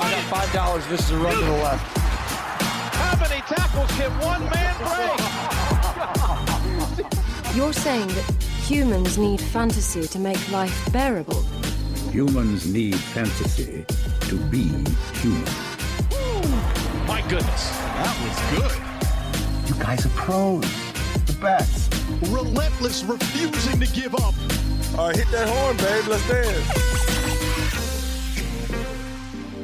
I got five dollars. This is a run to the left. How many tackles can one man break? You're saying that humans need fantasy to make life bearable. Humans need fantasy to be human. My goodness, that was good. You guys are pros. The best. Relentless, refusing to give up. All right, hit that horn, babe. Let's dance.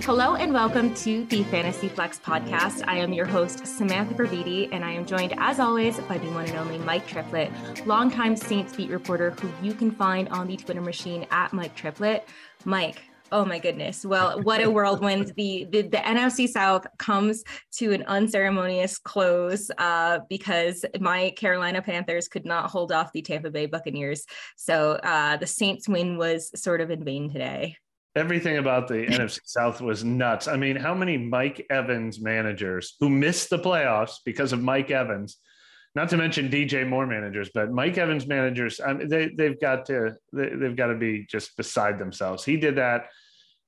Hello and welcome to the Fantasy Flex podcast. I am your host, Samantha Previte, and I am joined, as always, by the one and only Mike Triplett, longtime Saints beat reporter who you can find on the Twitter machine at Mike Triplett. Mike, Oh my goodness. Well, what a whirlwind. The, the, the NFC South comes to an unceremonious close uh, because my Carolina Panthers could not hold off the Tampa Bay Buccaneers. So uh, the Saints win was sort of in vain today everything about the NFC South was nuts. I mean, how many Mike Evans managers who missed the playoffs because of Mike Evans? Not to mention DJ Moore managers, but Mike Evans managers. I mean, they they've got to they, they've got to be just beside themselves. He did that.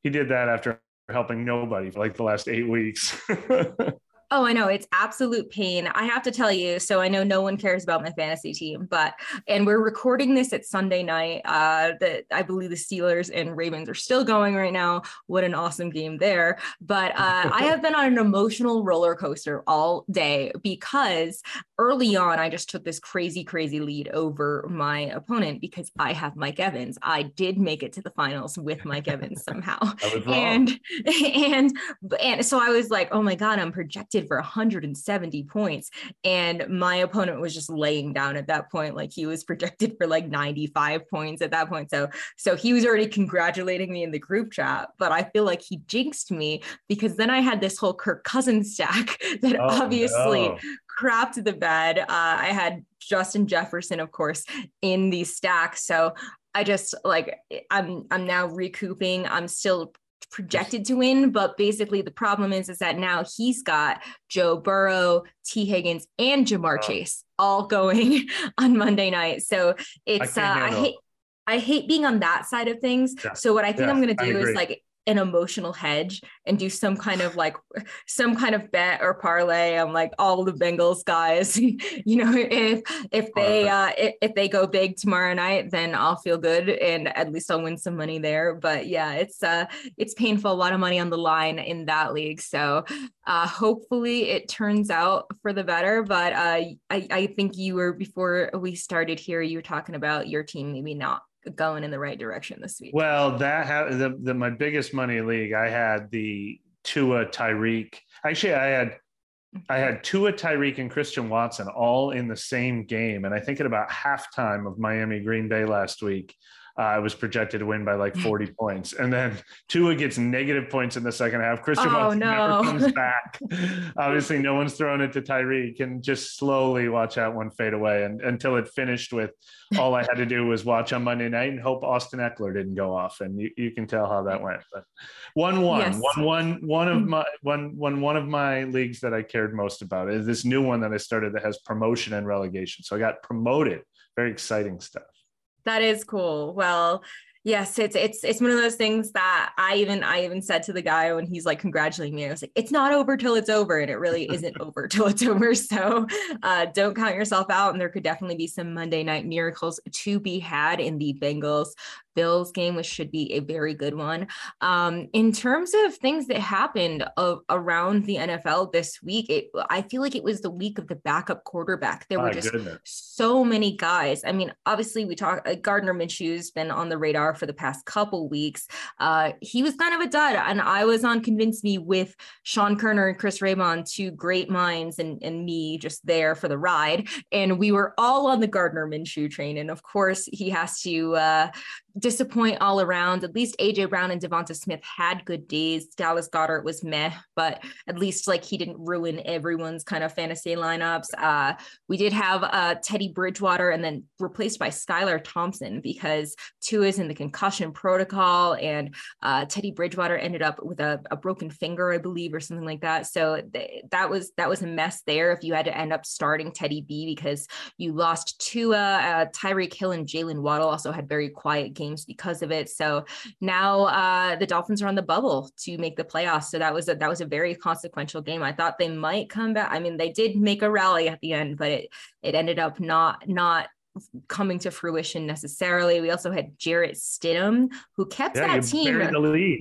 He did that after helping nobody for like the last eight weeks. Oh, I know it's absolute pain. I have to tell you. So I know no one cares about my fantasy team, but and we're recording this at Sunday night. Uh, that I believe the Steelers and Ravens are still going right now. What an awesome game there! But uh, I have been on an emotional roller coaster all day because early on I just took this crazy, crazy lead over my opponent because I have Mike Evans. I did make it to the finals with Mike Evans somehow, and and and so I was like, oh my god, I'm projected for 170 points. And my opponent was just laying down at that point. Like he was projected for like 95 points at that point. So, so he was already congratulating me in the group chat, but I feel like he jinxed me because then I had this whole Kirk Cousins stack that oh, obviously no. crapped the bed. Uh, I had Justin Jefferson, of course, in the stack. So I just like I'm I'm now recouping. I'm still projected to win, but basically the problem is is that now he's got Joe Burrow, Tee Higgins, and Jamar oh. Chase all going on Monday night. So it's I, uh, I hate I hate being on that side of things. Yeah. So what I think yeah, I'm gonna do is like an emotional hedge and do some kind of like some kind of bet or parlay on like all the Bengals guys. you know, if if they uh if, if they go big tomorrow night, then I'll feel good and at least I'll win some money there. But yeah, it's uh it's painful, a lot of money on the line in that league. So uh hopefully it turns out for the better. But uh I, I think you were before we started here, you were talking about your team maybe not going in the right direction this week? Well, that had the, the my biggest money league. I had the Tua Tyreek. Actually, I had I mm-hmm. had Tua Tyreek and Christian Watson all in the same game, and I think at about halftime of Miami Green Bay last week, uh, I was projected to win by like 40 points. And then Tua gets negative points in the second half. Christian oh, no. never comes back. Obviously, no one's thrown it to Tyreek and just slowly watch that one fade away and, until it finished with all I had to do was watch on Monday night and hope Austin Ekeler didn't go off. And you, you can tell how that went. But one one, yes. one one, one of my one one one of my leagues that I cared most about is this new one that I started that has promotion and relegation. So I got promoted. Very exciting stuff. That is cool. Well, Yes, it's it's it's one of those things that I even I even said to the guy when he's like congratulating me. I was like, it's not over till it's over, and it really isn't over till it's over. So uh, don't count yourself out. And there could definitely be some Monday night miracles to be had in the Bengals Bills game, which should be a very good one. Um, in terms of things that happened of, around the NFL this week, it, I feel like it was the week of the backup quarterback. There were just goodness. so many guys. I mean, obviously, we talk. Uh, Gardner Minshew's been on the radar for the past couple weeks. Uh, he was kind of a dud, and I was on Convince Me with Sean Koerner and Chris Raybon, two great minds, and and me just there for the ride. And we were all on the Gardner Minshew train, and of course, he has to. Uh, disappoint all around. At least AJ Brown and Devonta Smith had good days. Dallas Goedert was meh, but at least like he didn't ruin everyone's kind of fantasy lineups. Uh, we did have uh, Teddy Bridgewater and then replaced by Skylar Thompson because Tua is in the concussion protocol, and uh, Teddy Bridgewater ended up with a, a, broken finger, I believe, or something like that. So th- that was that was a mess there. If you had to end up starting Teddy B because you lost Tua, uh, Tyreek Hill, and Jaylen Waddle also had very quiet games games because of it. So now uh, the Dolphins are on the bubble to make the playoffs. So that was a, that was a very consequential game. I thought they might come back. I mean, they did make a rally at the end, but it it ended up not not coming to fruition necessarily. We also had Jarrett Stidham, who kept yeah, that team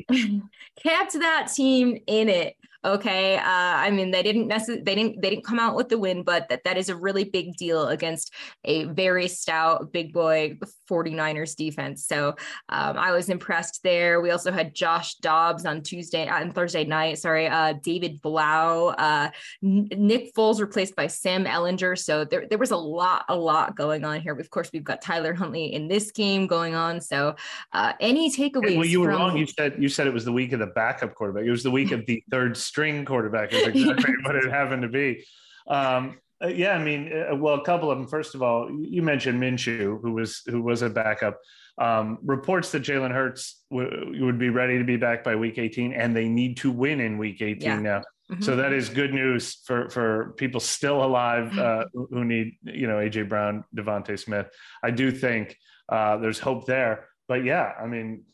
kept that team in it Okay. Uh, I mean, they didn't necessarily, they didn't, they didn't come out with the win, but that, that is a really big deal against a very stout big boy 49ers defense. So um, I was impressed there. We also had Josh Dobbs on Tuesday uh, on Thursday night. Sorry. Uh, David Blough uh, Nick Foles replaced by Sam Ehlinger So there, there was a lot, a lot going on here. Of course, we've got Tyler Huntley in this game going on. So uh, any takeaways? Well, you were from- wrong. You said, you said it was the week of the backup quarterback. It was the week of the third string quarterback is exactly what it happened to be. Um, uh, yeah, I mean, uh, well, a couple of them. First of all, you mentioned Minshew, who was who was a backup. Um, reports that Jalen Hurts w- would be ready to be back by week 18, and they need to win in week 18 yeah. now. Mm-hmm. So that is good news for for people still alive uh, who need you know AJ Brown, DeVonta Smith. I do think uh, there's hope there. But yeah, I mean,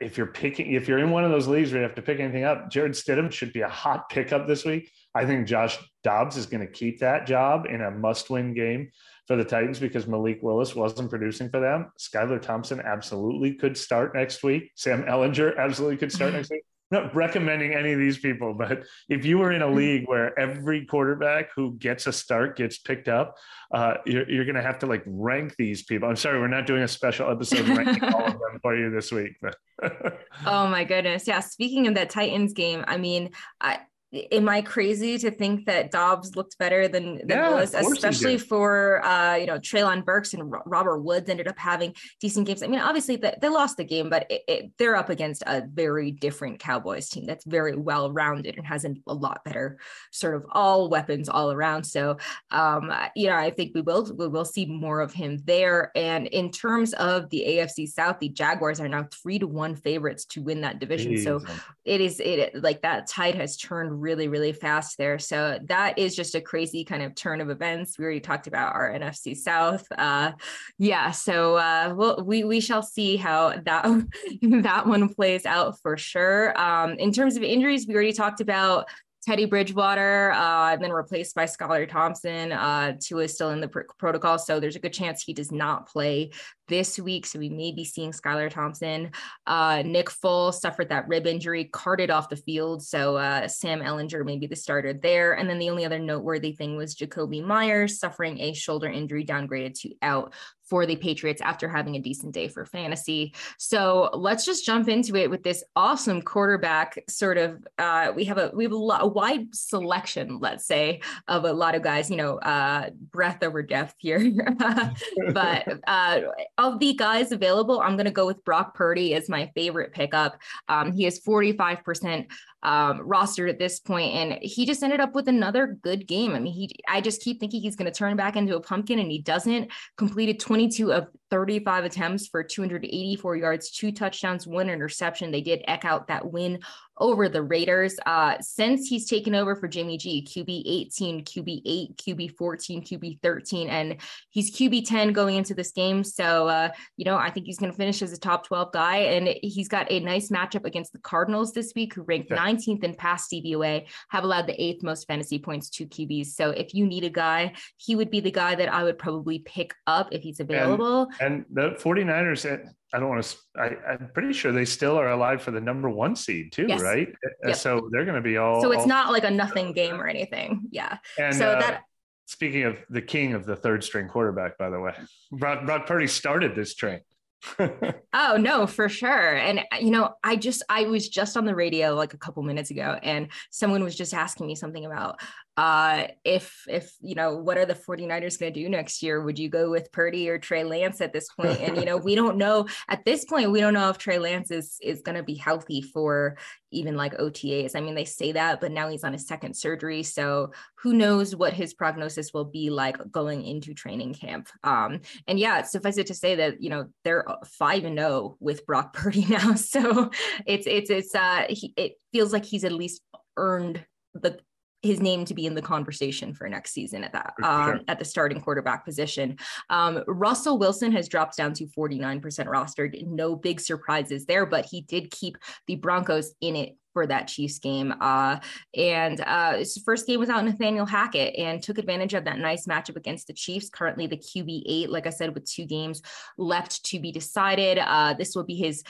if you're picking, if you're in one of those leagues where you have to pick anything up, Jarrett Stidham should be a hot pickup this week. I think Josh Dobbs is going to keep that job in a must-win game for the Titans because Malik Willis wasn't producing for them. Skylar Thompson absolutely could start next week. Sam Ehlinger absolutely could start next week not recommending any of these people, but if you were in a mm-hmm. league where every quarterback who gets a start gets picked up, uh, you're, you're going to have to like rank these people. I'm sorry, we're not doing a special episode ranking all of them for you this week. But oh my goodness, yeah. Speaking of that Titans game, I mean, I, am I crazy to think that Dobbs looked better than, than yeah, Willis, especially for uh, you know Treylon Burks and Robert Woods ended up having decent games. I mean, obviously the, they lost the game, but it, it, they're up against a very different Cowboys team that's very well rounded and has a, a lot better sort of all weapons all around. So um, you know, I think we will we will see more of him there. And in terms of the AFC South, the Jaguars are now three to one favorites to win that division. Jeez. So it is it like that tide has turned really, really fast there. So that is just a crazy kind of turn of events. We already talked about our NFC South. Uh, yeah, so uh, we'll, we we shall see how that that one plays out for sure. Um, in terms of injuries, we already talked about Teddy Bridgewater, uh, and then replaced by Skylar Thompson. Uh, Tua is still in the pr- protocol, so there's a good chance he does not play this week. So we may be seeing Skylar Thompson. Uh, Nick Foles suffered that rib injury, carted off the field. So uh, Sam Ehlinger may be the starter there. And then the only other noteworthy thing was Jakobi Meyers suffering a shoulder injury, downgraded to out for the Patriots after having a decent day for fantasy. So let's just jump into it with this awesome quarterback sort of. Uh, we have a we have a, lot, a wide selection, let's say, of a lot of guys. You know, uh, breadth over depth here, but uh, of the guys available, I'm going to go with Brock Purdy as my favorite pickup. Um, he is 45% um, rostered at this point, and he just ended up with another good game. I mean, he I just keep thinking he's going to turn back into a pumpkin, and he doesn't. Completed 22 of 35 attempts for 284 yards, two touchdowns, one interception. They did eke out that win over the Raiders. Uh, since he's taken over for Jimmy G, QB 18, QB 8, QB 14, QB 13, and he's QB 10 going into this game. So, uh, you know, I think he's going to finish as a top 12 guy. And he's got a nice matchup against the Cardinals this week, who ranked 19th in pass DVOA, have allowed the eighth most fantasy points to QBs. So, if you need a guy, he would be the guy that I would probably pick up if he's available. And, and the 49ers, eh, I don't want to. I, am pretty sure they still are alive for the number one seed too, yes. right? Eh, eh, yep. So they're going to be all. So it's all, not like a nothing game or anything. Yeah. And so uh, that. Speaking of the king of the third string quarterback, by the way, Brock, Brock Purdy started this train. oh no for sure and uh, you know i just i was just on the radio like a couple minutes ago and someone was just asking me something about uh, if if you know what are the 49ers going to do next year? Would you go with purdy or trey lance at this point? And you know we don't know at this point we don't know if trey lance is is going to be healthy for even like otas i mean they say that but now he's on his second surgery so who knows what his prognosis will be like going into training camp. Um and yeah suffice it to say that you know they're five and oh with brock purdy now so it's it's it's uh he, it feels like he's at least earned the his name to be in the conversation for next season at that um, sure. at the starting quarterback position. Um, Russell Wilson has dropped down to 49% rostered. No big surprises there, but he did keep the Broncos in it for that Chiefs game. Uh, and uh, his first game without Nathaniel Hackett and took advantage of that nice matchup against the Chiefs. Currently the QB eight, like I said, with two games left to be decided. Uh, this will be his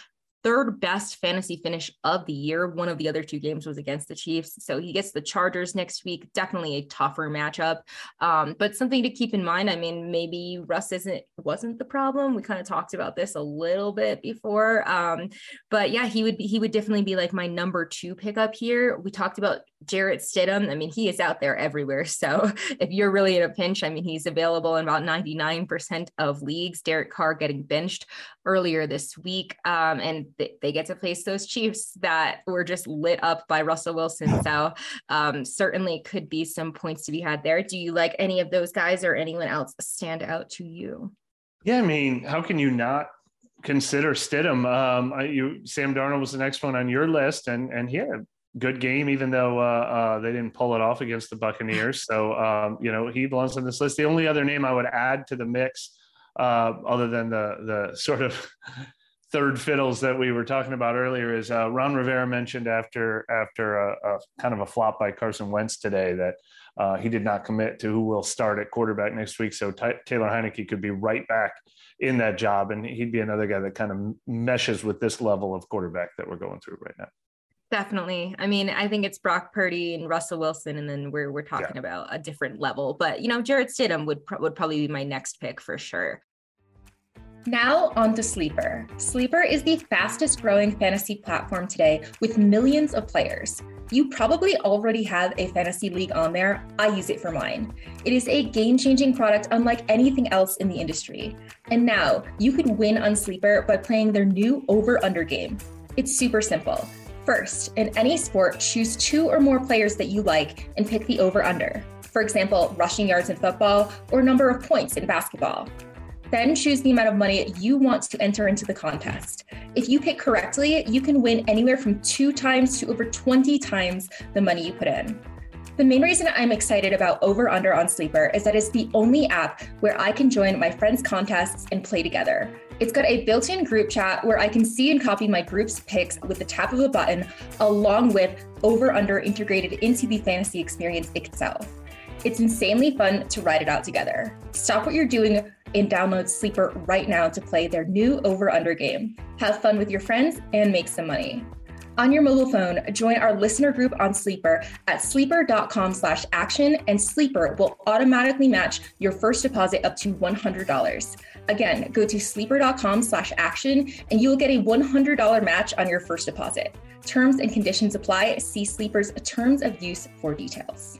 third best fantasy finish of the year. One of the other two games was against the Chiefs. So he gets the Chargers next week. Definitely a tougher matchup. Um, but something to keep in mind. I mean, maybe Russ isn't wasn't the problem. We kind of talked about this a little bit before. Um, but yeah, he would be he would definitely be like my number two pickup here. We talked about Jarrett Stidham. I mean, he is out there everywhere. So if you're really in a pinch, I mean, he's available in about 99% of leagues. Derek Carr getting benched earlier this week. Um, and th- they get to place those Chiefs that were just lit up by Russell Wilson. So um, certainly could be some points to be had there. Do you like any of those guys or anyone else stand out to you? Yeah, I mean, how can you not consider Stidham? Um, you Sam Darnold was the next one on your list, and and he had a good game, even though uh, uh, they didn't pull it off against the Buccaneers. So um, you know he belongs on this list. The only other name I would add to the mix, uh, other than the the sort of third fiddles that we were talking about earlier is uh, Ron Rivera mentioned after after a, a, kind of a flop by Carson Wentz today that uh, he did not commit to who will start at quarterback next week. So Ty- Taylor Heinicke could be right back in that job, and he'd be another guy that kind of meshes with this level of quarterback that we're going through right now. Definitely. I mean, I think it's Brock Purdy and Russell Wilson, and then we're we're talking yeah. about a different level. But you know, Jarrett Stidham would would probably be my next pick for sure. Now, on to Sleeper. Sleeper is the fastest growing fantasy platform today with millions of players. You probably already have a fantasy league on there. I use it for mine. It is a game changing product unlike anything else in the industry. And now you can win on Sleeper by playing their new over under game. It's super simple. First, in any sport, choose two or more players that you like and pick the over under. For example, rushing yards in football or number of points in basketball. Then choose the amount of money you want to enter into the contest. If you pick correctly, you can win anywhere from two times to over 20 times the money you put in. The main reason I'm excited about Over Under on Sleeper is that it's the only app where I can join my friends' contests and play together. It's got a built in group chat where I can see and copy my group's picks with the tap of a button, along with Over Under integrated into the fantasy experience itself. It's insanely fun to ride it out together. Stop what you're doing and download Sleeper right now to play their new over under game. Have fun with your friends and make some money. On your mobile phone, join our listener group on Sleeper at sleeper.com slash action, and Sleeper will automatically match your first deposit up to $100. Again, go to sleeper.com slash action, and you will get a $100 match on your first deposit. Terms and conditions apply. See Sleeper's terms of use for details.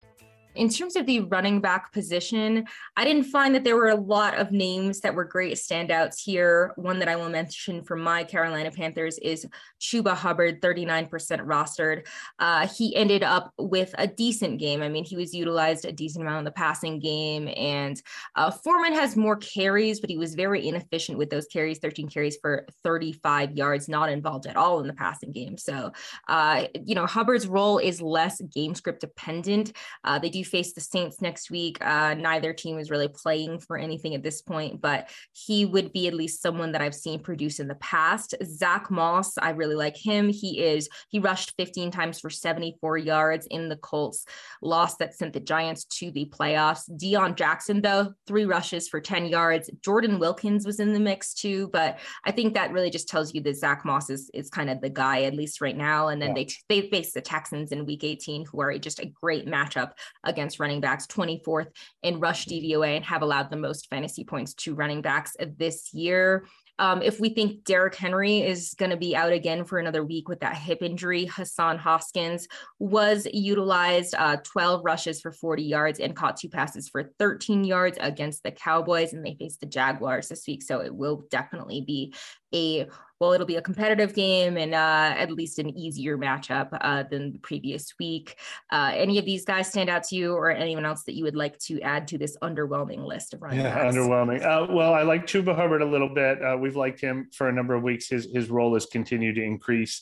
In terms of the running back position, I didn't find that there were a lot of names that were great standouts here. One that I will mention from my Carolina Panthers is Chuba Hubbard, 39% rostered. Uh, he ended up with a decent game. I mean, he was utilized a decent amount in the passing game, and uh, Foreman has more carries, but he was very inefficient with those carries 13 carries for 35 yards, not involved at all in the passing game. So, uh, you know, Hubbard's role is less game script dependent. Uh, they do face the Saints next week. Uh, neither team is really playing for anything at this point, but he would be at least someone that I've seen produce in the past. Zach Moss, I really like him. He is, he rushed 15 times for 74 yards in the Colts loss that sent the Giants to the playoffs. Deon Jackson, though, three rushes for 10 yards. Jordan Wilkins was in the mix too, but I think that really just tells you that Zach Moss is, is kind of the guy, at least right now. And then yeah. they, they face the Texans in week 18, who are just a great matchup against running backs, 24th in rush DVOA, and have allowed the most fantasy points to running backs this year. Um, if we think Derrick Henry is going to be out again for another week with that hip injury, Hassan Haskins was utilized uh, 12 rushes for 40 yards and caught two passes for 13 yards against the Cowboys, and they face the Jaguars this week. So it will definitely be a well, it'll be a competitive game and uh, at least an easier matchup uh, than the previous week. Uh, any of these guys stand out to you, or anyone else that you would like to add to this underwhelming list of running yeah, backs? underwhelming. Uh, well, I like Chuba Hubbard a little bit. Uh, we've liked him for a number of weeks. His his role has continued to increase.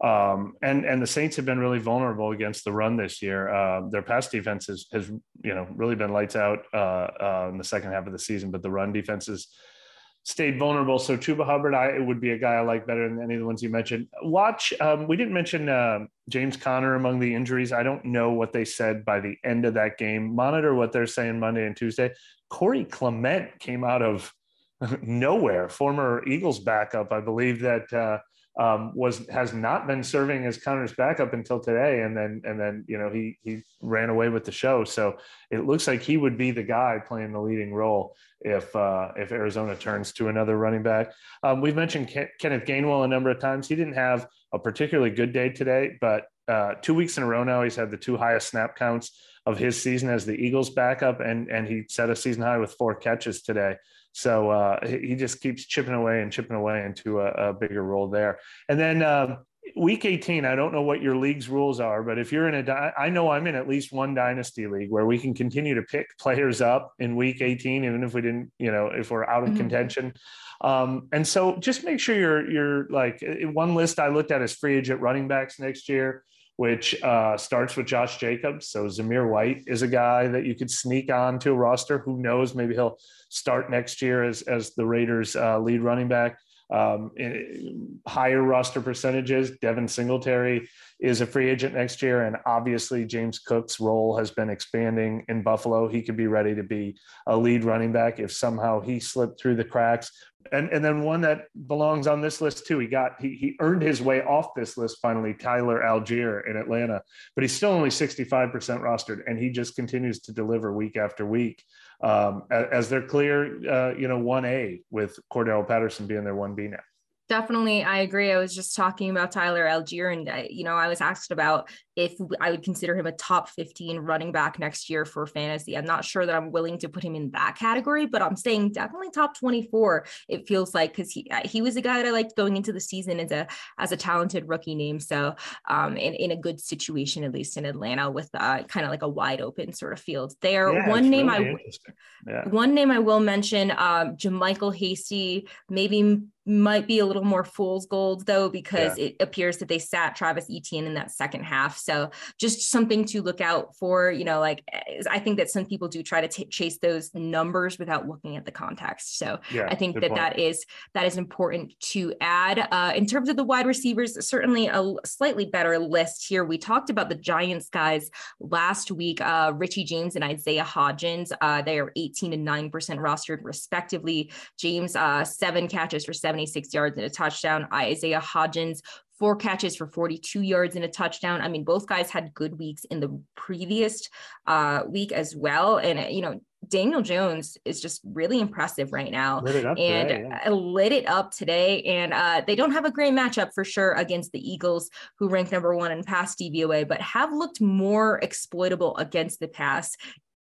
Um, and and the Saints have been really vulnerable against the run this year. Uh, their pass defense has, has you know really been lights out uh, uh, in the second half of the season, but the run defense is stayed vulnerable. So Chuba Hubbard, I it would be a guy I like better than any of the ones you mentioned. Watch, um, we didn't mention uh, James Conner among the injuries. I don't know what they said by the end of that game. Monitor what they're saying Monday and Tuesday. Corey Clement came out of nowhere, former Eagles backup, I believe that. Uh, um, was has not been serving as Conner's backup until today, and then and then you know he he ran away with the show. So it looks like he would be the guy playing the leading role if uh, if Arizona turns to another running back. Um, we've mentioned Ken- Kenneth Gainwell a number of times. He didn't have a particularly good day today, but uh, two weeks in a row now he's had the two highest snap counts of his season as the Eagles backup, and and he set a season high with four catches today. So uh, he just keeps chipping away and chipping away into a, a bigger role there. And then um, week 18, I don't know what your league's rules are, but if you're in a, I know I'm in at least one dynasty league where we can continue to pick players up in week 18, even if we didn't, you know, if we're out of mm-hmm. contention. Um, and so just make sure you're, you're like one list I looked at is free agent running backs next year which uh, starts with Josh Jacobs. So Zamir White is a guy that you could sneak on to a roster. Who knows? Maybe he'll start next year as, as the Raiders' uh, lead running back. Um, higher roster percentages. Devin Singletary is a free agent next year, and obviously James Cook's role has been expanding in Buffalo. He could be ready to be a lead running back if somehow he slipped through the cracks and and then one that belongs on this list too. He got he he earned his way off this list finally. Tyler Allgeier in Atlanta, but he's still only sixty five percent rostered, and he just continues to deliver week after week. Um, as, as they're clear, uh, you know, one A with Cordarrelle Patterson being their one B now. Definitely, I agree. I was just talking about Tyler Allgeier, and I, you know, I was asked about if I would consider him a top 15 running back next year for fantasy. I'm not sure that I'm willing to put him in that category, but I'm saying definitely top 24. It feels like because he uh, he was a guy that I liked going into the season as a as a talented rookie name. So um, in in a good situation at least in Atlanta with uh, kind of like a wide open sort of field there. Yeah, one name really I yeah. one name I will mention, um, JaMycal Hasty, maybe might be a little more fool's gold though, because yeah. it appears that they sat Travis Etienne in that second half. So just something to look out for. You know, like I think that some people do try to t- chase those numbers without looking at the context. So yeah, I think that point. that is that is important to add. Uh, in terms of the wide receivers, certainly a slightly better list here. We talked about the Giants guys last week. Uh, Richie James and Isaiah Hodgins. Uh, they are 18 and 9% rostered respectively. James, uh, seven catches for 76 yards and a touchdown. Isaiah Hodgins, four catches for 42 yards and a touchdown. I mean, both guys had good weeks in the previous uh, week as well. And, uh, you know, Daniel Jones is just really impressive right now and today, yeah. lit it up today. And uh, they don't have a great matchup for sure against the Eagles, who rank number one in pass DVOA, but have looked more exploitable against the pass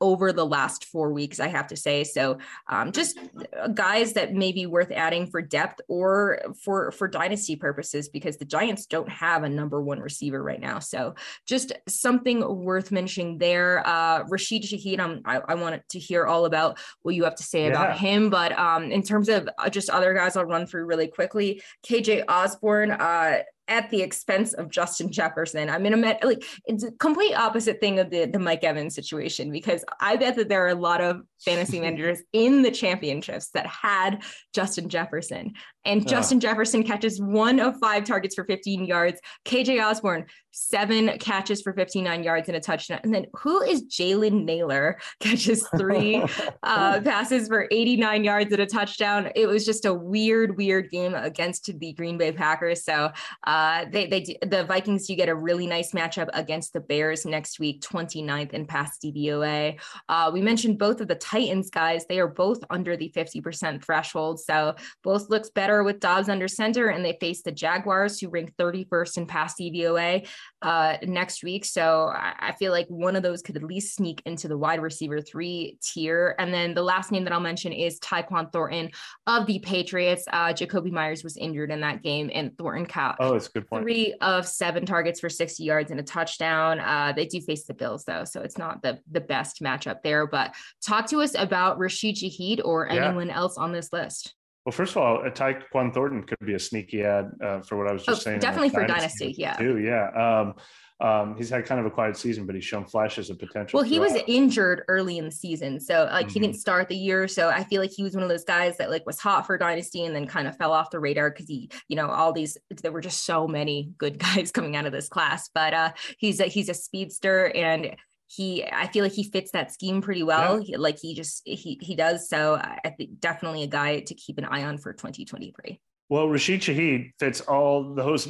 over the last four weeks, I have to say. So um, just guys that may be worth adding for depth or for for dynasty purposes because the Giants don't have a number one receiver right now. So just something worth mentioning there. Uh, Rashid Shaheed, um, I, I wanted to hear all about what you have to say yeah. about him. But um, in terms of uh, just other guys, I'll run through really quickly. KJ Osborn, uh, at the expense of Justin Jefferson. I'm in a met like it's a complete opposite thing of the the Mike Evans situation because I bet that there are a lot of fantasy managers in the championships that had Justin Jefferson. And Justin Jefferson catches one of five targets for 15 yards. KJ Osborn, seven catches for 59 yards and a touchdown. And then who is Jalen Nailor? Catches three uh, passes for 89 yards and a touchdown. It was just a weird, weird game against the Green Bay Packers. So uh, they, they, the Vikings do get a really nice matchup against the Bears next week, 29th in pass DVOA. Uh, we mentioned both of the Titans guys. They are both under the 50% threshold. So both looks better with Dobbs under center, and they face the Jaguars, who rank 31st in pass DVOA uh, next week. So I, feel like one of those could at least sneak into the wide receiver three tier. And then the last name that I'll mention is Tyquan Thornton of the Patriots. Uh, Jakobi Meyers was injured in that game, and Thornton caught oh, that's a good point. three of seven targets for 60 yards and a touchdown. Uh, they do face the Bills though, so it's not the the best matchup there. But talk to us about Rashid Shaheed or Yeah. anyone else on this list. Well, first of all, a Tyquan Thornton could be a sneaky ad uh, for what I was just Oh, saying. in definitely for Dynasty, yeah. Too, yeah. Um, um, he's had kind of a quiet season, but he's shown flashes of potential. Well, he was injured early in the season, so like he Mhm. didn't start the year. So I feel like he was one of those guys that like was hot for dynasty and then kind of fell off the radar because he, you know, all these there were just so many good guys coming out of this class. But uh, he's a he's a speedster and he I feel like he fits that scheme pretty well. He- like he just he he does. So I think definitely a guy to keep an eye on for 2023. Well, Rashid Shaheed fits all those,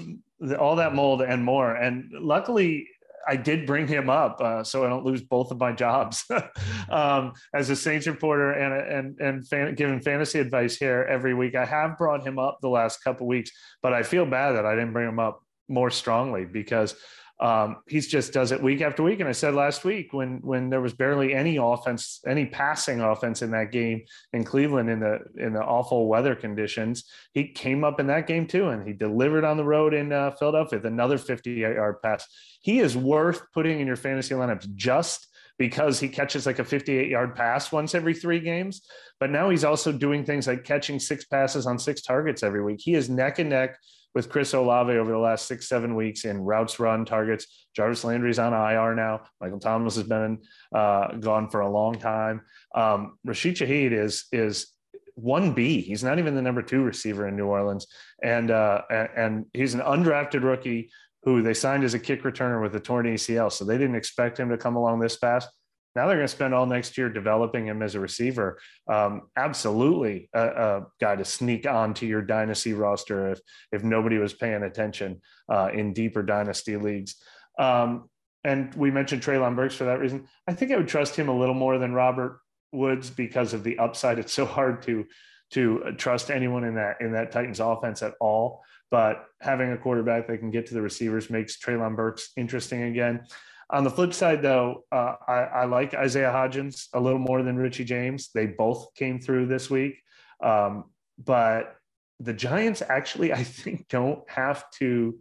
all that mold and more. And luckily, I did bring him up uh, so I don't lose both of my jobs um, as a Saints reporter and and and fan, giving fantasy advice here every week. I have brought him up the last couple weeks, but I feel bad that I didn't bring him up more strongly because um, he's just does it week after week. And I said last week when when there was barely any offense, any passing offense in that game in Cleveland in the in the awful weather conditions, he came up in that game too, and he delivered on the road in uh, Philadelphia with another 58 yard pass. He is worth putting in your fantasy lineups just because he catches like a 58 yard pass once every three games. But now he's also doing things like catching six passes on six targets every week. He is neck and neck with Chris Olave over the last six, seven weeks in routes run targets. Jarvis Landry's on IR now. Michael Thomas has been uh, gone for a long time. Um, Rashid Shaheed is is one B. He's not even the number two receiver in New Orleans, and uh, and, he's an undrafted rookie who they signed as a kick returner with a torn ACL. So they didn't expect him to come along this fast. Now they're going to spend all next year developing him as a receiver. Um, absolutely, a, a, guy to sneak onto your dynasty roster if if nobody was paying attention uh, in deeper dynasty leagues. Um, and we mentioned Treylon Burks for that reason. I think I would trust him a little more than Robert Woods because of the upside. It's so hard to to trust anyone in that in that Titans offense at all. But having a quarterback that can get to the receivers makes Treylon Burks interesting again. On the flip side, though, uh, I, I, like Isaiah Hodgins a little more than Richie James. They both came through this week. Um, but the Giants actually, I think, don't have to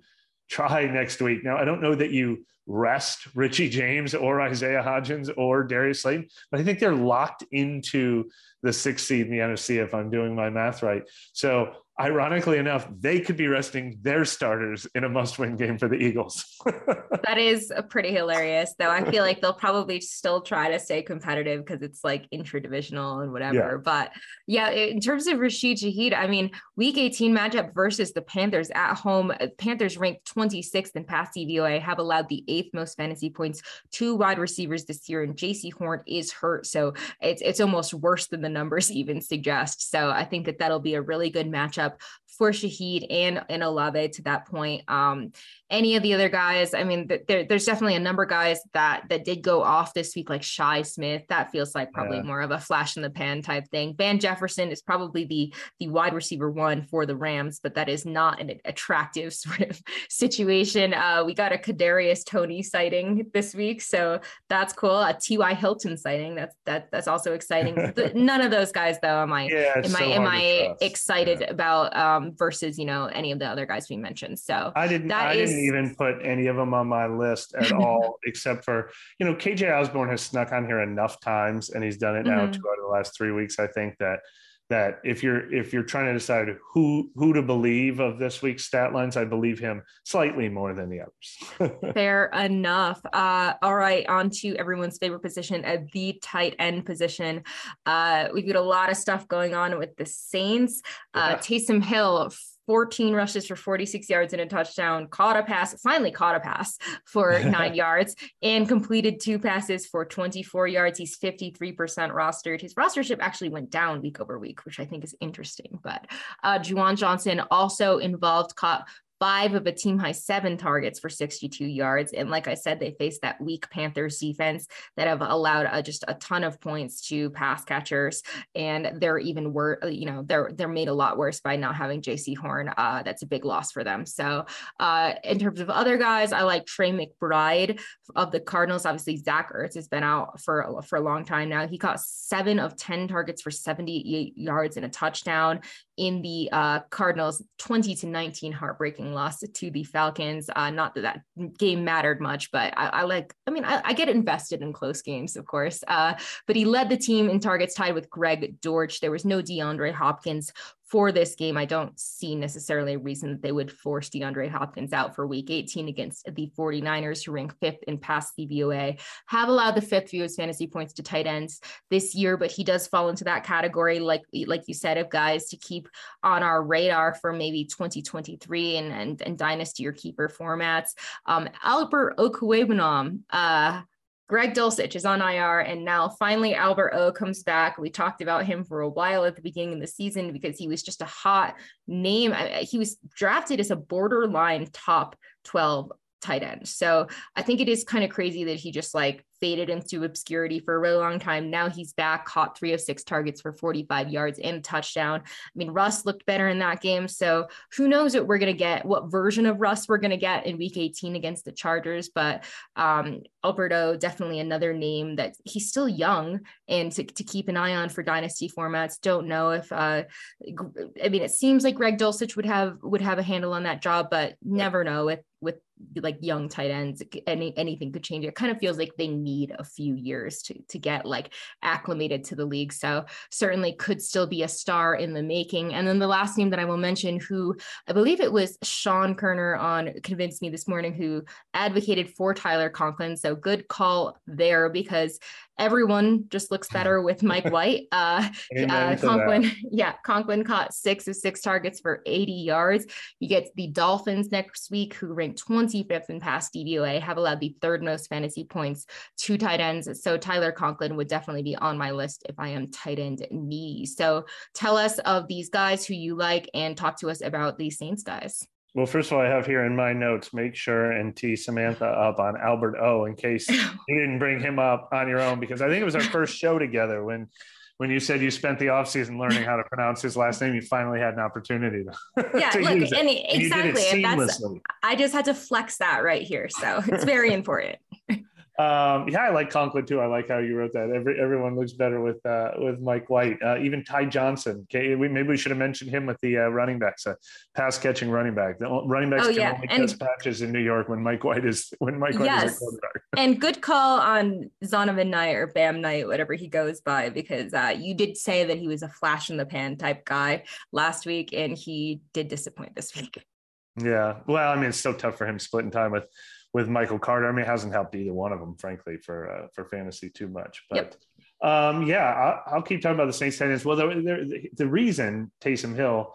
try next week. Now, I don't know that you rest Richie James or Isaiah Hodgins or Darius Slayton, but I think they're locked into the sixth seed in the NFC if I'm doing my math right. So ironically enough, they could be resting their starters in a must-win game for the Eagles. that is pretty hilarious, though. I feel like they'll probably still try to stay competitive because it's like intra-divisional and whatever. Yeah. But yeah, in terms of Rashid Shaheed, I mean, Week 18 matchup versus the Panthers at home. Uh, Panthers ranked 26th in pass DVOA, have allowed the eighth most fantasy points to wide receivers this year, and Jaycee Horn is hurt, so it's it's almost worse than the numbers even suggest. So I think that that'll be a really good matchup for Shaheed and, and Olave to that point. Um, any of the other guys, I mean, there, there's definitely a number of guys that that did go off this week, like Shi Smith. That feels like probably yeah. more of a flash in the pan type thing. Van Jefferson is probably the the wide receiver one for the Rams, but that is not an attractive sort of situation. Uh, we got a Kadarius Toney sighting this week, so that's cool. A T.Y. Hilton sighting. That's that that's also exciting. None of those guys, though, am I yeah, am so I am I excited yeah. about um, versus you know any of the other guys we mentioned. So I didn't. That I is, didn't even put any of them on my list at all, except for you know KJ Osborn has snuck on here enough times, and he's done it now mm-hmm. two out of the last three weeks. I think that that if you're if you're trying to decide who who to believe of this week's stat lines, I believe him slightly more than the others. Fair enough. Uh, all right, on to everyone's favorite position at the tight end position. Uh, we've got a lot of stuff going on with the Saints. Uh, yeah. Taysom Hill 14 rushes for 46 yards and a touchdown, caught a pass, finally caught a pass for nine yards, and completed two passes for 24 yards. He's 53% rostered. His rostership actually went down week over week, which I think is interesting. But uh, Juwan Johnson also involved, caught five of a team high seven targets for 62 yards. And like I said, they faced that weak Panthers defense that have allowed uh, just a ton of points to pass catchers. And they're even worse, uh, you know, they're, they're made a lot worse by not having Jaycee Horn. Uh, that's a big loss for them. So uh, in terms of other guys, I like Trey McBride of the Cardinals. Obviously, Zach Ertz has been out for, for a long time now. He caught seven of 10 targets for 78 yards and a touchdown in the uh, Cardinals 20 to 19 heartbreaking loss to the Falcons. Uh, not that that game mattered much, but I, I like, I mean, I, I, get invested in close games, of course. Uh, but he led the team in targets tied with Greg Dortch. There was no DeAndre Hopkins for this game, I don't see necessarily a reason that they would force DeAndre Hopkins out for week 18 against the 49ers, who rank fifth in pass DVOA, have allowed the fifth fewest fantasy points to tight ends this year, but he does fall into that category, like, like you said, of guys to keep on our radar for maybe 2023 and, and, and dynasty or keeper formats. Um, Albert Okwuegbunam, uh, Greg Dulcich is on IR, and now finally Albert O comes back. We talked about him for a while at the beginning of the season because he was just a hot name. He was drafted as a borderline top 12 tight end. So I think it is kind of crazy that he just like faded into obscurity for a really long time. Now he's back, caught three of six targets for 45 yards and a touchdown. I mean, Russ looked better in that game. So who knows what we're going to get, what version of Russ we're going to get in week 18 against the Chargers. But um, Alberto, definitely another name that he's still young and to, to keep an eye on for dynasty formats. Don't know if, uh, I mean, it seems like Greg Dulcich would have, would have a handle on that job, but never know with, with like young tight ends, any, anything could change. It kind of feels like they need a few years to, to get like acclimated to the league. So certainly could still be a star in the making. And then the last name that I will mention, who I believe it was Sean Koerner on Convinced Me this morning, who advocated for Tyler Conklin. So good call there because everyone just looks better with Mike White. Uh, uh, Conklin, yeah, Conklin caught six of six targets for 80 yards. You get the Dolphins next week, who ranked 25th in pass DVOA, have allowed the third most fantasy points to tight ends. So Tyler Conklin would definitely be on my list if I am tight end needy. So tell us of these guys who you like and talk to us about these Saints guys. Well, first of all, I have here in my notes, make sure and tee Samantha up on Albert O in case you didn't bring him up on your own, because I think it was our first show together when when you said you spent the off season learning how to pronounce his last name, you finally had an opportunity to, yeah, to look, use it. and And you did it exactly. And that's. I just had to flex that right here. So it's very important. Um, yeah, I like Conklin too. I like how you wrote that. Every everyone looks better with uh, with Mike White. Uh, even Ty Johnson. Okay, we, maybe we should have mentioned him with the uh, running backs, uh, pass catching running back. The running backs Oh, can yeah, only and- catch patches in New York when Mike White is when Mike White is Yes. a quarterback. and good call on Zonovan Knight or Bam Knight, whatever he goes by, because uh, you did say that he was a flash in the pan type guy last week, and he did disappoint this week. Yeah. Well, I mean, it's so tough for him splitting time with with Michael Carter. I mean, it hasn't helped either one of them, frankly, for uh, for fantasy too much. But um, yeah, I'll, I'll keep talking about the Saints tight ends. Well, the, the, the reason Taysom Hill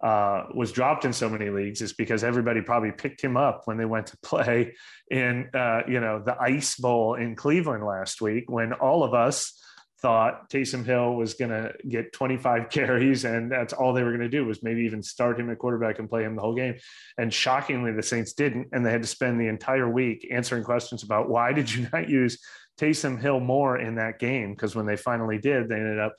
uh, was dropped in so many leagues is because everybody probably picked him up when they went to play in uh, you know the Ice Bowl in Cleveland last week, when all of us thought Taysom Hill was going to get 25 carries and that's all they were going to do was maybe even start him at quarterback and play him the whole game. And shockingly, the Saints didn't. And they had to spend the entire week answering questions about why did you not use Taysom Hill more in that game? Because when they finally did, they ended up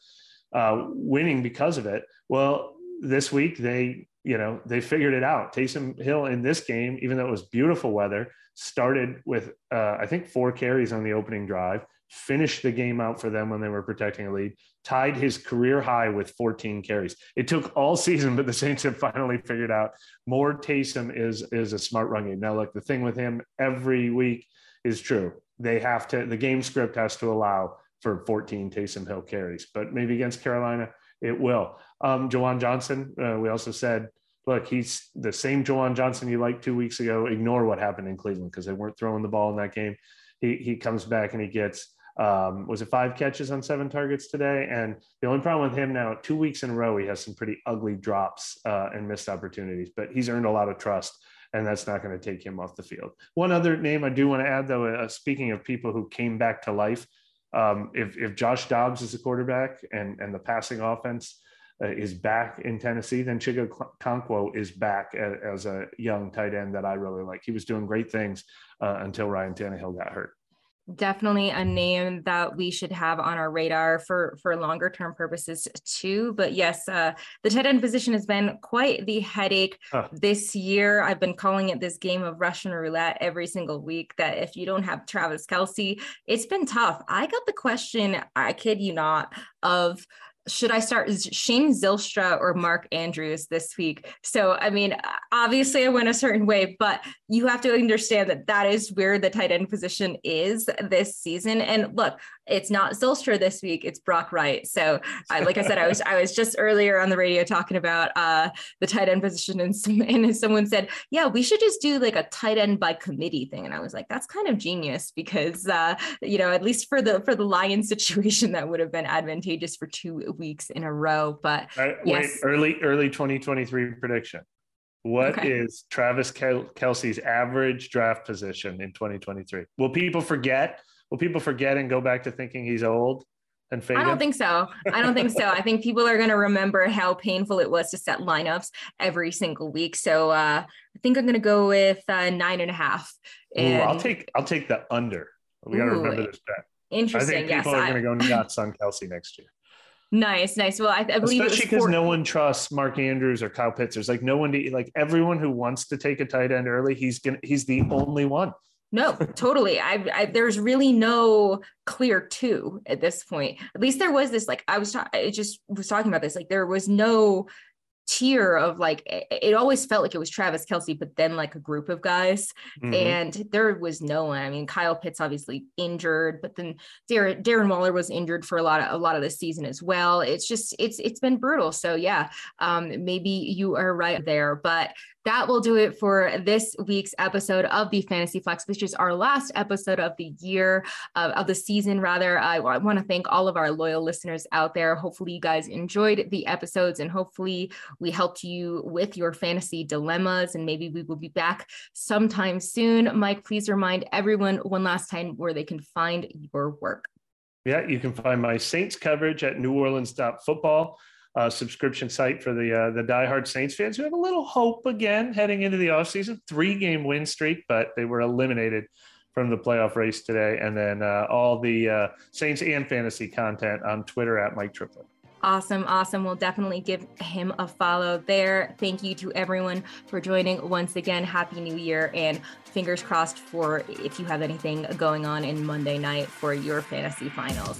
uh, winning because of it. Well, this week they, you know, they figured it out. Taysom Hill in this game, even though it was beautiful weather, started with uh, I think four carries on the opening drive, finished the game out for them when they were protecting a lead, tied his career high with 14 carries. It took all season, but the Saints have finally figured out more Taysom is is a smart run game. Now, look, the thing with him every week is true. They have to the game script has to allow for 14 Taysom Hill carries, but maybe against Carolina it will. Um, Juwan Johnson, uh, we also said, look, he's the same Juwan Johnson you liked two weeks ago. Ignore what happened in Cleveland because they weren't throwing the ball in that game. He he comes back and he gets um, was it five catches on seven targets today? And the only problem with him now, two weeks in a row, he has some pretty ugly drops uh, and missed opportunities. But he's earned a lot of trust, and that's not going to take him off the field. One other name I do want to add, though, uh, speaking of people who came back to life, um, if if Josh Dobbs is a quarterback and and the passing offense uh, is back in Tennessee, then Chig Okonkwo is back as, as a young tight end that I really like. He was doing great things uh, until Ryan Tannehill got hurt. Definitely a name that we should have on our radar for for longer term purposes too. But yes uh the tight end position has been quite the headache Huh. this year. I've been calling it this game of russian roulette every single week that if you don't have Travis Kelce it's been tough. I got the question i kid you not of should I start Shane Zylstra or Mark Andrews this week? So, I mean, obviously I went a certain way, but you have to understand that that is where the tight end position is this season. And look, it's not Zylstra this week; it's Brock Wright. So, I, like I said, I was I was just earlier on the radio talking about uh, the tight end position, and some, and someone said, "Yeah, we should just do like a tight end by committee thing." And I was like, "That's kind of genius because uh, you know, at least for the for the Lions situation, that would have been advantageous for two weeks in a row." But right, yes. Wait, early early 2023 prediction. What is Okay. Travis Kel- Kelce's average draft position in 2023? Will people forget? Will people forget and go back to thinking he's old and faded? I don't think so. I don't think so. I think people are going to remember how painful it was to set lineups every single week. So uh, I think I'm going to go with uh, nine and a half. Ooh, I'll take I'll take the under. We got to remember this bet. Interesting. I think Yes. people are going to go nuts on Kelce next year. Nice. Nice. Well, I, I believe Especially because no one trusts Mark Andrews or Kyle Pitts. There's like no one to like everyone who wants to take a tight end early. He's gonna he's the only one. No, totally. I, I there's really no clear two at this point. At least there was this like I was ta- I just was talking about this like there was no tier of like it, always felt like it was Travis Kelce, but then like a group of guys, Mhm. and there was no one. I mean, Kyle Pitts obviously injured, but then Darren Darren Waller was injured for a lot of a lot of the season as well. It's just it's it's been brutal. So yeah, um, maybe you are right there, but that will do it for this week's episode of the Fantasy Flex, which is our last episode of the year, uh, of the season, rather. I, want to thank all of our loyal listeners out there. Hopefully, you guys enjoyed the episodes and hopefully, we helped you with your fantasy dilemmas. And maybe we will be back sometime soon. Mike, please remind everyone one last time where they can find your work. Yeah, you can find my Saints coverage at neworleans.football, uh, subscription site for the uh, the diehard Saints fans who have a little hope again heading into the offseason. Three game win streak, but they were eliminated from the playoff race today, and then uh, all the uh, Saints and fantasy content on Twitter at Mike Triplett. Awesome, awesome. We'll definitely give him a follow there. Thank you to everyone for joining once again. Happy New Year and fingers crossed for if you have anything going on in Monday night for your fantasy finals.